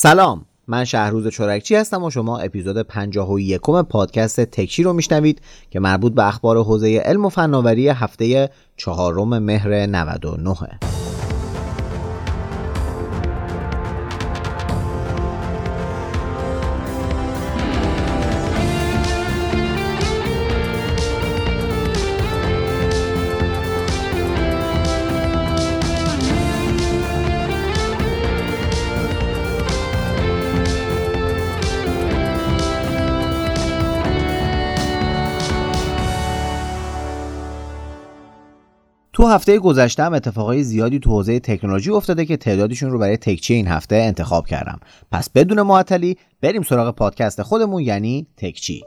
سلام من شهروز چورکچی هستم و شما اپیزود 51 پادکست تکچی رو میشنوید که مربوط به اخبار حوزه علم و فناوری هفته چهارم مهر 99 تو هفته گذشته هم اتفاقای زیادی تو حوزه تکنولوژی افتاده که تعدادشون رو برای تکچی این هفته انتخاب کردم. پس بدون معطلی بریم سراغ پادکست خودمون یعنی تکچی.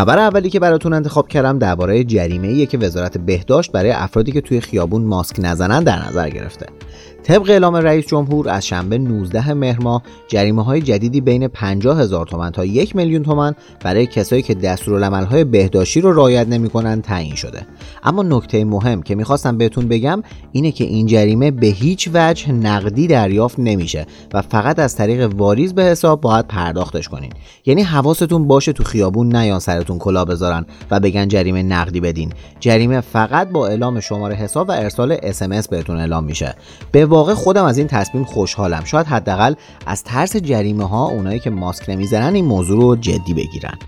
خبر اولی که براتون انتخاب کردم درباره جریمه ایه که وزارت بهداشت برای افرادی که توی خیابون ماسک نزنن در نظر گرفته. طبق اعلام رئیس جمهور از شنبه 19 مهر ماه جریمه های جدیدی بین 50 هزار تومن تا یک میلیون تومن برای کسایی که دستورالعمل های بهداشتی رو رعایت نمی‌کنن تعیین شده. اما نکته مهم که می‌خواستم بهتون بگم اینه که این جریمه به هیچ وجه نقدی دریافت نمیشه و فقط از طریق واریز به حساب باید پرداختش کنین. یعنی حواستون باشه تو خیابون نیان سرتون کلا بذارن و بگن جریمه نقدی بدین. جریمه فقط با اعلام شماره حساب و ارسال اس بهتون اعلام میشه. به واقع خودم از این تصمیم خوشحالم. شاید حداقل از ترس جریمه ها اونایی که ماسک نمی‌زنن این موضوع رو جدی بگیرن.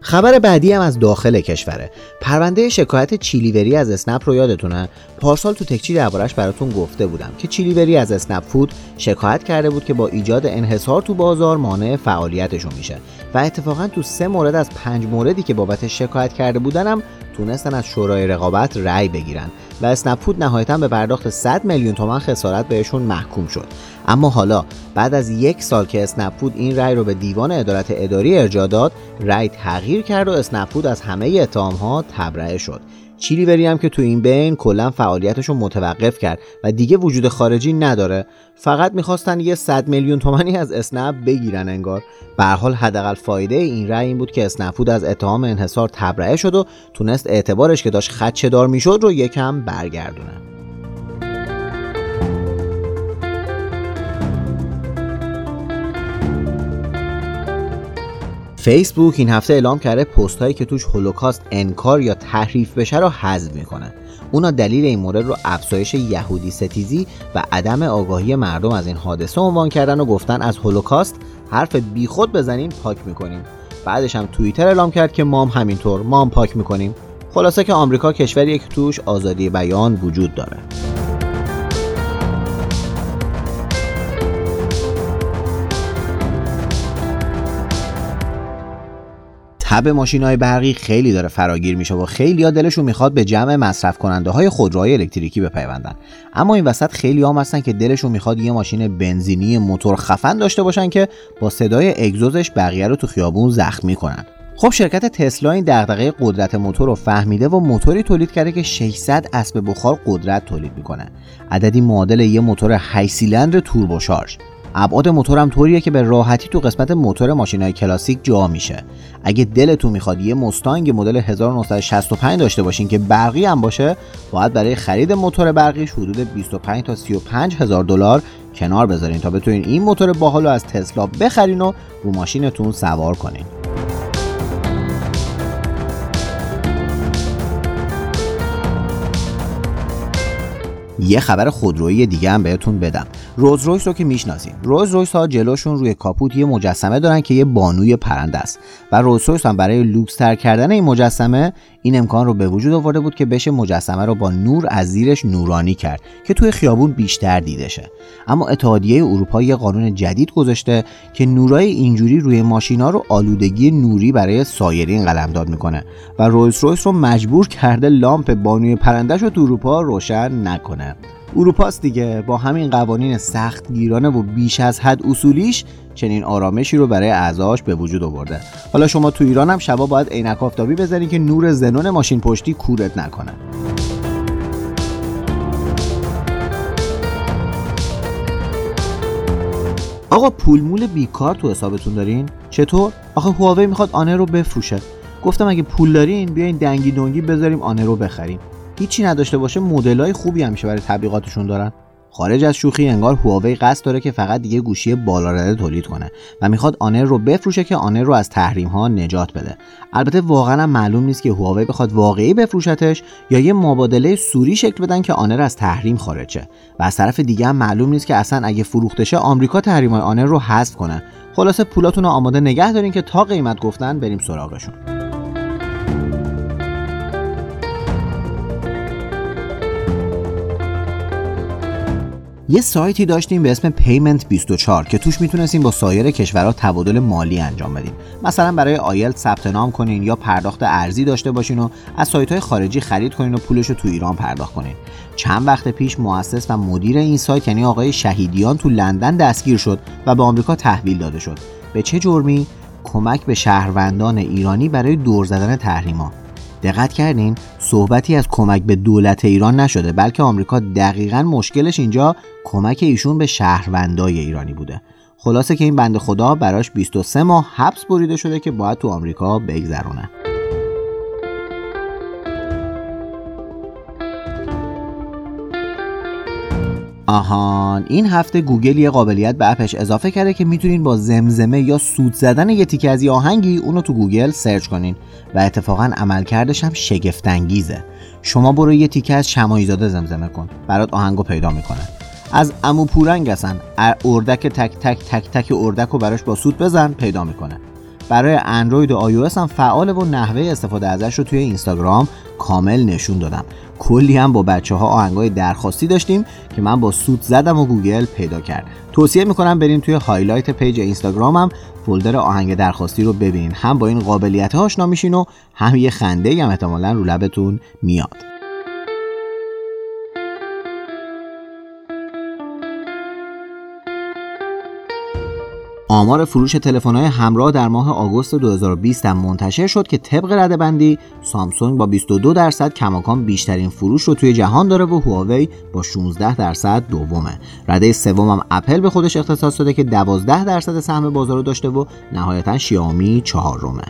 خبر بعدی هم از داخل کشوره. پرونده شکایت چیلیوری از اسنپ رو یادتونه؟ پارسال تو تکچی دربارش براتون گفته بودم که چیلیوری از اسنپ فود شکایت کرده بود که با ایجاد انحصار تو بازار مانع فعالیتشون میشه و اتفاقا تو سه مورد از پنج موردی که بابت شکایت کرده بودنم تونستن از شورای رقابت رأی بگیرن و اسنپ فود نهایتا به پرداخت 100 میلیون تومان خسارت بهشون محکوم شد. اما حالا بعد از یک سال که اسنپ فود این رأی رو به دیوان عدالت اداری ارجاع داد رأی تغییر کرد و اسنپ فود از همه اتهام ها تبرئه شد. چیلیوری هم که تو این بین کلا فعالیتش رو متوقف کرد و دیگه وجود خارجی نداره. فقط می‌خواستن یه 100 میلیون تومانی از اسنپ بگیرن انگار. به حال حداقل فایده این رأی این بود که اسنپ فود از اتهام انحصار تبرئه شد و تونست اعتبارش که داشت خدشه دار می‌شد رو یکم برگردونه. فیسبوک این هفته اعلام کرده پست هایی که توش هولوکاست انکار یا تحریف بشه رو حذف می‌کنه. اونا دلیل این مورد رو افزایش یهودی ستیزی و عدم آگاهی مردم از این حادثه عنوان کردن و گفتن از هولوکاست حرف بیخود بزنین پاک می‌کنیم. بعدش هم توییتر اعلام کرد که مام همینطور مام پاک می‌کنیم. خلاصه که آمریکا کشوریه که توش آزادی بیان وجود داره. تب ماشین های برقی خیلی داره فراگیر میشه و خیلی ها دلشون می‌خواد به جمع مصرف کننده های خودروهای الکتریکی بپیوندن. اما این وسط خیلی هم هستن که دلشون می‌خواد یه ماشین بنزینی موتور خفن داشته باشن که با صدای اگزوزش بقیه رو تو خیابون زخمی کنن. خب شرکت تسلا این دغدغه قدرت موتور رو فهمیده و موتوری تولید کرده که 600 اسب بخار قدرت تولید می‌کنه. عددی معادل یه موتور 8 سیلندر توربوشارژ. ابعاد موتورم طوریه که به راحتی تو قسمت موتور ماشینای کلاسیک جا میشه. اگه دلتون می‌خواد یه مستانگ مدل 1965 داشته باشین که برقی هم باشه باید برای خرید موتور برقیش حدود 25 تا 35 هزار دلار کنار بذارین تا بتونین این موتور باحال رو از تسلا بخرین و رو ماشینتون سوار کنین. یه خبر خودرویی دیگه هم بهتون بدم. رولز رویس رو که می‌شناسین. رولز رویس ها جلوشون روی کاپوت یه مجسمه دارن که یه بانوی پرنده است. و رولز رویس هم برای لوکس تر کردن این مجسمه این امکان رو به وجود آورده بود که بشه مجسمه رو با نور از زیرش نورانی کرد که توی خیابون بیشتر دیده شه. اما اتحادیه اروپا یه قانون جدید گذاشته که نورای اینجوری روی ماشینا رو آلودگی نوری برای سایرین قلمداد می‌کنه و رویس رویس رو مجبور کرده لامپ بانوی پرندش رو تو اروپا روشن نکنه. اروپاست دیگه با همین قوانین سخت گیرانه و بیش از حد اصولیش چنین آرامشی رو برای اعضاش به وجود آورده. حالا شما تو ایران هم شبا باید عینک آفتابی بزنی که نور زنون ماشین پشتی کورت نکنه. آقا پولمول بیکار تو حسابتون دارین؟ چطور؟ آخه هواوی می‌خواد آنر رو بفروشه. گفتم اگه پول دارین بیاین دنگی دنگی بذاریم آنر رو بخریم. هیچی نداشته باشه مدلای خوبی همیشه برای تبلیغاتشون دارن. خارج از شوخی انگار هواوی قصد داره که فقط دیگه گوشی بالا رده تولید کنه و می‌خواد آنر رو بفروشه که آنر رو از تحریم ها نجات بده. البته واقعا معلوم نیست که هواوی بخواد واقعی بفروشتش یا یه مبادله سوری شکل بدن که آنر از تحریم خارج شه و از طرف دیگه هم معلوم نیست که اصلا اگه فروخته شه آمریکا تحریم های آنر رو حذف کنه. خلاصه پولاتون رو آماده نگه دارین که تا قیمت گفتن بریم سراغشون. یه سایتی داشتیم به اسم Payment 24 که توش می‌تونستیم با سایر کشورها تبادل مالی انجام بدیم. مثلا برای آیل ثبت نام کنین یا پرداخت ارزی داشته باشین و از سایت های خارجی خرید کنین و پولش رو تو ایران پرداخت کنین. چند وقت پیش مؤسس و مدیر این سایت یعنی آقای شهیدیان تو لندن دستگیر شد و به آمریکا تحویل داده شد. به چه جرمی؟ کمک به شهروندان ایرانی برای دور زدن تحریما. دقت کردین؟ صحبتی از کمک به دولت ایران نشده بلکه آمریکا دقیقا مشکلش اینجا کمک ایشون به شهروندای ایرانی بوده. خلاصه که این بند خدا براش 23 ماه حبس بریده شده که باید تو آمریکا بگذرونه. آهان. این هفته گوگل یه قابلیت به app ش اضافه کرده که می‌تونین با زمزمه یا سوت زدن یه تیکه از یه آهنگی اونو تو گوگل search کنین و اتفاقا عملکردش هم شگفتانگیزه. شما برو یه تیکه از شماعی‌زاده زمزمه کن. برات آهنگو پیدا می‌کنه. از عمو پورنگ اصلا اردک تک تک تک تک اردک رو براش با سوت بزن پیدا می‌کنه. برای اندروید و آی هم فعال و نحوه استفاده ازش رو توی اینستاگرام کامل نشون دادم. کلی هم با بچه ها آهنگای درخواستی داشتیم که من با سوت زدم و گوگل پیدا کرد. توصیه می‌کنم برین توی highlight پیج اینستاگرامم folder آهنگ درخواستی رو ببینین. هم با این قابلیت آشنا میشین و هم یه خنده هم احتمالا رو لبتون میاد. آمار گوشی های همراه در ماه آگوست 2020 هم منتشر شد که طبق رده بندی سامسونگ با 22 درصد کماکان بیشترین فروش رو توی جهان داره و هواوی با 16 درصد دومه. رده هم اپل به خودش اختصاص داده که 12 درصد سهم بازار رو داشته و نهایتا شیائومی چهارمه.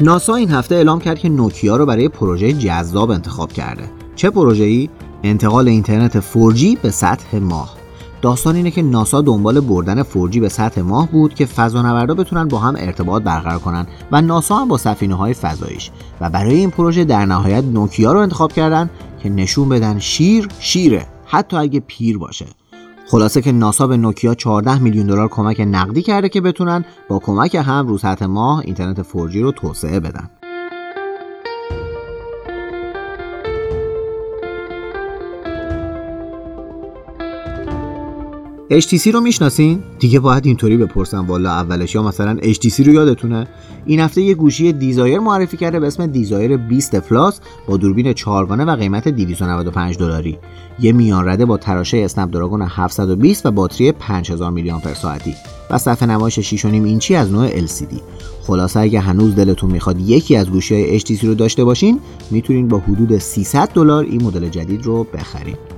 ناسا این هفته اعلام کرد که نوکیا رو برای پروژه جذاب انتخاب کرده. چه پروژه‌ای؟ انتقال اینترنت 4G به سطح ماه. داستان اینه که ناسا دنبال بردن 4G به سطح ماه بود که فضانوردا بتونن با هم ارتباط برقرار کنن و ناسا هم با سفینه های فضاییش. و برای این پروژه در نهایت نوکیا رو انتخاب کردن که نشون بدن شیر شیره حتی اگه پیر باشه. خلاصه که ناسا به نوکیا 14 میلیون دلار کمک نقدی کرده که بتونن با کمک هم رو سطح ماه اینترنت 4G رو توسعه بدن. HTC رو می‌شناسین؟ دیگه باید اینطوری بپرسم والا اولش یا مثلا HTC رو یادتونه؟ این هفته یه گوشی Desire معرفی کرده به اسم Desire 20 Plus با دوربین چهارگانه و قیمت 295 دلاری. یه میان رده با تراشه اسنپ دراگون 720 و باتری 5000 میلی آمپر ساعتی و صفحه نمایش 6.5 اینچی از نوع LCD. خلاصه اگه هنوز دلتون می‌خواد یکی از گوشی های HTC رو داشته باشین می‌تونین با حدود 300 دلار این مدل جدید رو بخرید.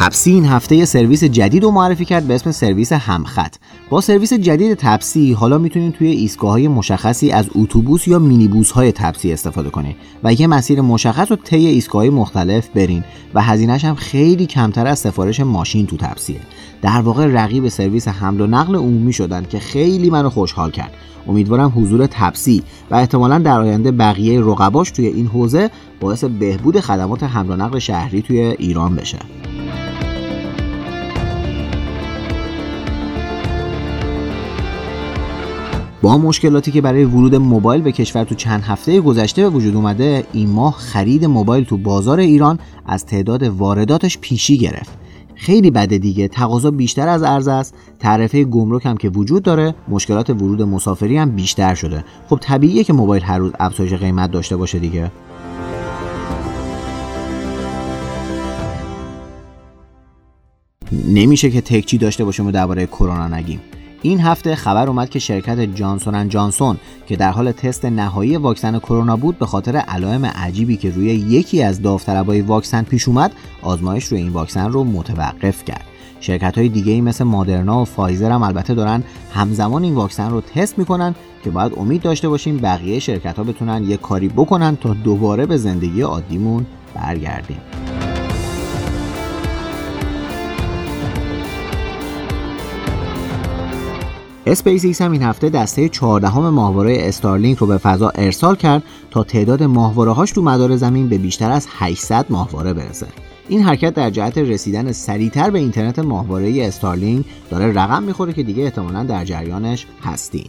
تپسی این هفته یه سرویس جدید رو معرفی کرد به اسم سرویس همخط. با سرویس جدید تپسی حالا می‌تونید توی ایستگاه مشخصی از اتوبوس یا مینیبوس های تپسی استفاده کنید و یه مسیر مشخص رو طی ایستگاه مختلف برین و هزینهش هم خیلی کمتر از سفارش ماشین تو تپسیه. در واقع رقیب سرویس حمل و نقل عمومی شدن که خیلی منو خوشحال کرد. امیدوارم حضور تپسی و احتمالا در آینده بقیه رقباش توی این حوزه باعث بهبود خدمات حمل و نقل شهری توی ایران بشه. با مشکلاتی که برای ورود موبایل به کشور تو چند هفته گذشته به وجود اومده این ماه خرید موبایل تو بازار ایران از تعداد وارداتش پیشی گرفت. خیلی بده دیگه تقاضا بیشتر از عرض است تعرفه گمرک هم که وجود داره مشکلات ورود مسافری هم بیشتر شده. خب طبیعیه که موبایل هر روز افزایش قیمت داشته باشه دیگه. نمیشه که تکچی داشته باشیم و درباره کرونا نگیم. این هفته خبر اومد که شرکت جانسون جانسون که در حال تست نهایی واکسن کرونا بود به خاطر علائم عجیبی که روی یکی از داوطلبای واکسن پیش اومد آزمایش روی این واکسن رو متوقف کرد. شرکت های دیگه ای مثل مادرنا و فایزر هم البته دارن همزمان این واکسن رو تست می‌کنن که باید امید داشته باشیم بقیه شرکت ها بتونن یه کاری بکنن تا دوباره به زندگی عادیمون برگردیم. اسپیس ایکس هم این هفته دسته 14 ماهواره استارلینک رو به فضا ارسال کرد تا تعداد ماهواره هاش تو مدار زمین به بیشتر از 800 ماهواره برسه. این حرکت در جهت رسیدن سریعتر به اینترنت ماهواره استارلینک داره رقم می‌خوره که دیگه احتمالا در جریانش هستین.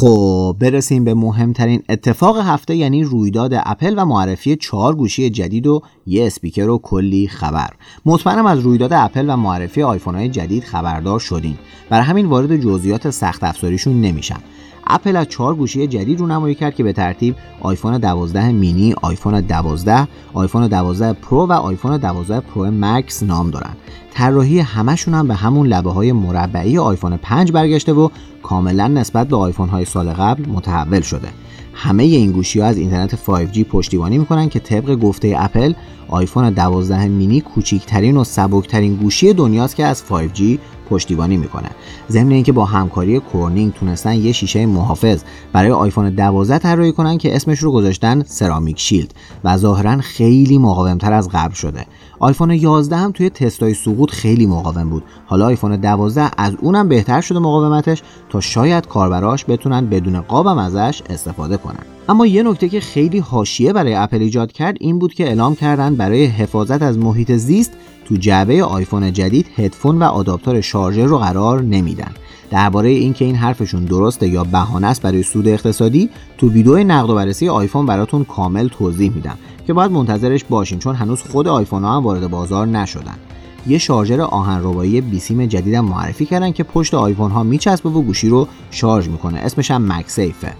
خب برسیم به مهمترین اتفاق هفته یعنی رویداد اپل و معرفی چهار گوشی جدید و یه اسپیکر و کلی خبر. مطمئنم از رویداد اپل و معرفی آیفون های جدید خبردار شدین. برای همین وارد جزئیات سخت افزاریشون نمیشم. اپل از چهار گوشی جدید رو نمایی کرد که به ترتیب آیفون 12 مینی، آیفون 12، آیفون 12 پرو و آیفون 12 پرو مکس نام دارن. طراحی همشون هم به همون لبه های مربعی آیفون 5 برگشته و کاملا نسبت به آیفون های سال قبل متحول شده. همه این گوشی ها از اینترنت 5G پشتیبانی می‌کنن که طبق گفته اپل آیفون 12 مینی کوچیکترین و سبکترین گوشی دنیاست که از 5G پشتیبانی می‌کنه ضمن اینکه با همکاری کورنینگ تونستن یه شیشه محافظ برای آیفون 12 طراحی کنن که اسمش رو گذاشتن Ceramic Shield و ظاهرا خیلی مقاومتر از قبل شده آیفون 11 هم توی تستای سقوط خیلی مقاوم بود. حالا آیفون 12 از اونم بهتر شده مقاومتش تا شاید کاربراش بتونن بدون قابم ازش استفاده کنن. اما یه نکته که خیلی حاشیه برای اپل ایجاد کرد این بود که اعلام کردن برای حفاظت از محیط زیست تو جعبه آیفون جدید هدفون و آداپتور شارژر رو قرار نمیدن. درباره اینکه این حرفشون درسته یا بهانه است برای سود اقتصادی تو ویدیو نقد و بررسی آیفون براتون کامل توضیح میدم که باید منتظرش باشین چون هنوز خود آیفون ها هم وارد بازار نشدن. یه شارژر آهنربایی بیسیم جدیدم معرفی کردن که پشت آیفون ها میچسبه و گوشی رو شارژ می‌کنه. اسمش هم MagSafe ه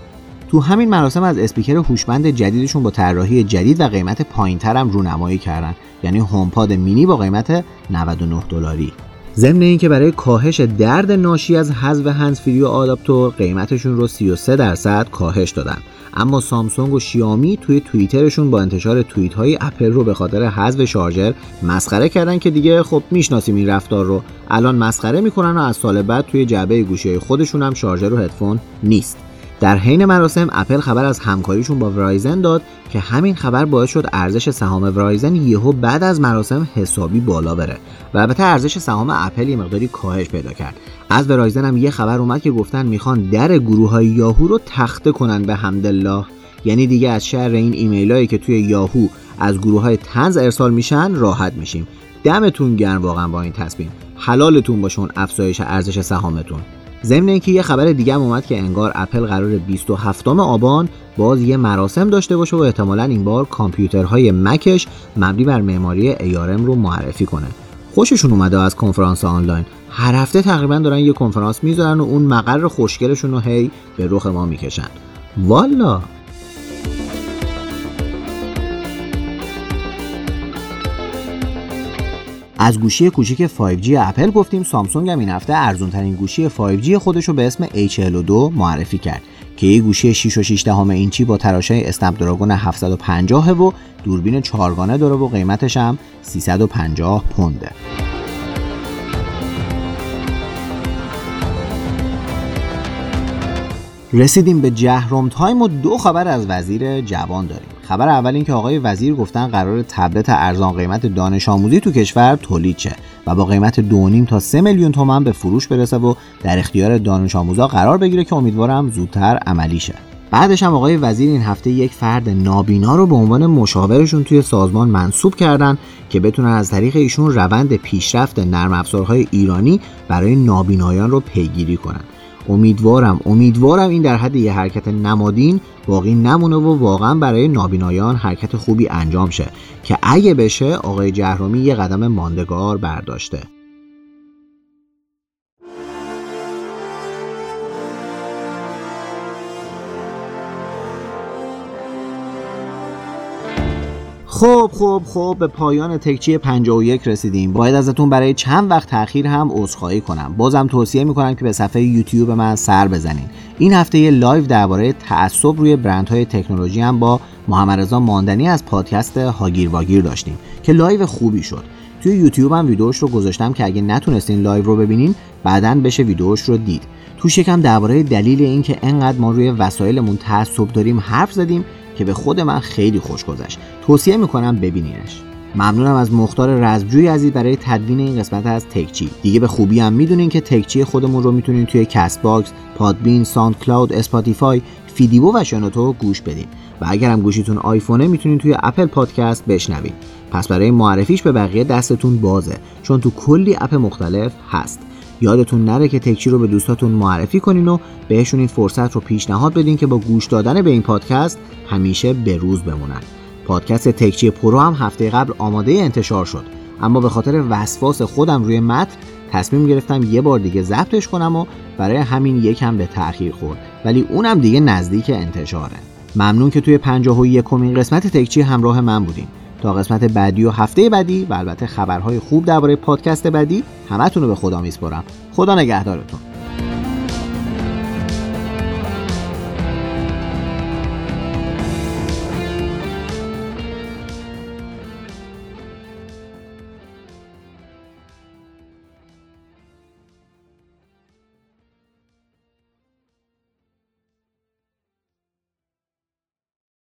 تو همین مراسم از اسپیکر هوشمند جدیدشون با طراحی جدید و قیمت پایینتر هم رونمایی کردن. یعنی HomePod mini با قیمت 99 دلاری. ضمن اینکه برای کاهش درد ناشی از حذف هنسفری و آداپتور قیمتشون رو 33 درصد کاهش دادن. اما سامسونگ و شیامی توی توییترشون با انتشار توییت های اپل رو به خاطر حذف شارژر مسخره کردن که دیگه خب می‌شناسیم این رفتار رو. الان مسخره می‌کنن و از سال بعد توی جعبه گوشی خودشون هم شارژر و هدفون نیست. در حین مراسم اپل خبر از همکاریشون با ورایزن داد که همین خبر باعث شد ارزش سهام ورایزن یهو بعد از مراسم حسابی بالا بره. و البته ارزش سهام اپل یه مقداری کاهش پیدا کرد. از ورایزن هم یه خبر اومد که گفتن می‌خوان در گروه های یاهو رو تخته کنن به حمدالله. یعنی دیگه از شر این ایمیل هایی که توی یاهو از گروه های تنز ارسال میشن راحت میشیم. دمتون گرم واقعا با این تصمیم. حلالتون باشون افزایش ارزش سهامتون. ضمن اینکه یه خبر دیگه هم اومد که انگار اپل قرار 27 آبان باز یه مراسم داشته باشه و احتمالا این بار کامپیوترهای مکش مبنی بر معماری ARM رو معرفی کنه. خوششون اومده از کنفرانس آنلاین. هر هفته تقریبا دارن یه کنفرانس می‌ذارن و اون مقر خوشگلشون رو هی به رخ ما می‌کشن. والا! از گوشی کوچیک 5G اپل گفتیم سامسونگ هم این هفته ارزون ترین گوشی 5G خودش رو به اسم A42 معرفی کرد که یه گوشی 6 و 6 دهم اینچی با تراشه اسنپ دراگون 750 و دوربین چهارگانه داره و قیمتش هم 350 پونده. رسیدیم به جهرم تایم و دو خبر از وزیر جوان داریم. خبر اول این که آقای وزیر گفتن قرار تبلت ارزان قیمت دانش آموزی تو کشور تولید شه و با قیمت 2.5 تا 3 میلیون تومن به فروش برسه و در اختیار دانش آموزا قرار بگیره که امیدوارم زودتر عملی شه. بعدش هم آقای وزیر این هفته یک فرد نابینا رو به عنوان مشاورشون توی سازمان منصوب کردن که بتونن از طریق ایشون روند پیشرفت نرم افزارهای ایرانی برای نابینایان رو پیگیری کنن. امیدوارم امیدوارم این در حد یه حرکت نمادین باقی نمونه و واقعا برای نابینایان حرکت خوبی انجام شه که اگه بشه آقای جهرومی یه قدم ماندگار برداشته. خب خب خب به پایان تکچی 51 رسیدیم. باید ازتون برای چند وقت تاخیر هم عذرخواهی کنم. بازم توصیه می‌کنم که به صفحه یوتیوب من سر بزنین. این هفته یه live درباره تعصب روی برندهای تکنولوژی هم با محمد رضا ماندنی از پادکست هاگیر واگیر داشتیم که live خوبی شد. توی یوتیوب هم ویدیوش رو گذاشتم که اگه نتونستین live رو ببینین بعدا بشه ویدیوش رو دید. توش یکم درباره دلیل اینکه انقدر ما روی وسایلمون تعصب داریم حرف زدیم که به خود من خیلی خوش گذشت. توصیه می‌کنم ببینینش. ممنونم از مختار رزبجوی عزیز برای تدوین این قسمت از تکچی. دیگه به خوبی هم می‌دونین که تکچی خودمون رو می‌تونین توی Castbox Podbean SoundCloud Spotify فیدیبو و شنوتو گوش بدین. و اگر هم گوشیتون آیفونه می‌تونین توی Apple Podcast بشنوین. پس برای معرفیش به بقیه دستتون بازه چون تو کلی اپ مختلف هست. یادتون نره که تکچی رو به دوستاتون معرفی کنین و بهشون این فرصت رو پیشنهاد بدین که با گوش دادن به این پادکست همیشه به روز بمونن. پادکست تکچی پرو هم هفته قبل آماده انتشار شد. اما به خاطر وسواس خودم روی متن تصمیم گرفتم یه بار دیگه ضبطش کنم و برای همین یکم به تأخیر خورد. ولی اونم دیگه نزدیک انتشاره. ممنون که توی 51 کمین قسمت تکچی همراه من بودین. تا قسمت بعدی و هفته بعدی و البته خبرهای خوب درباره پادکست بعدی همتون رو به خدا میسپرم خدا نگهدارتون.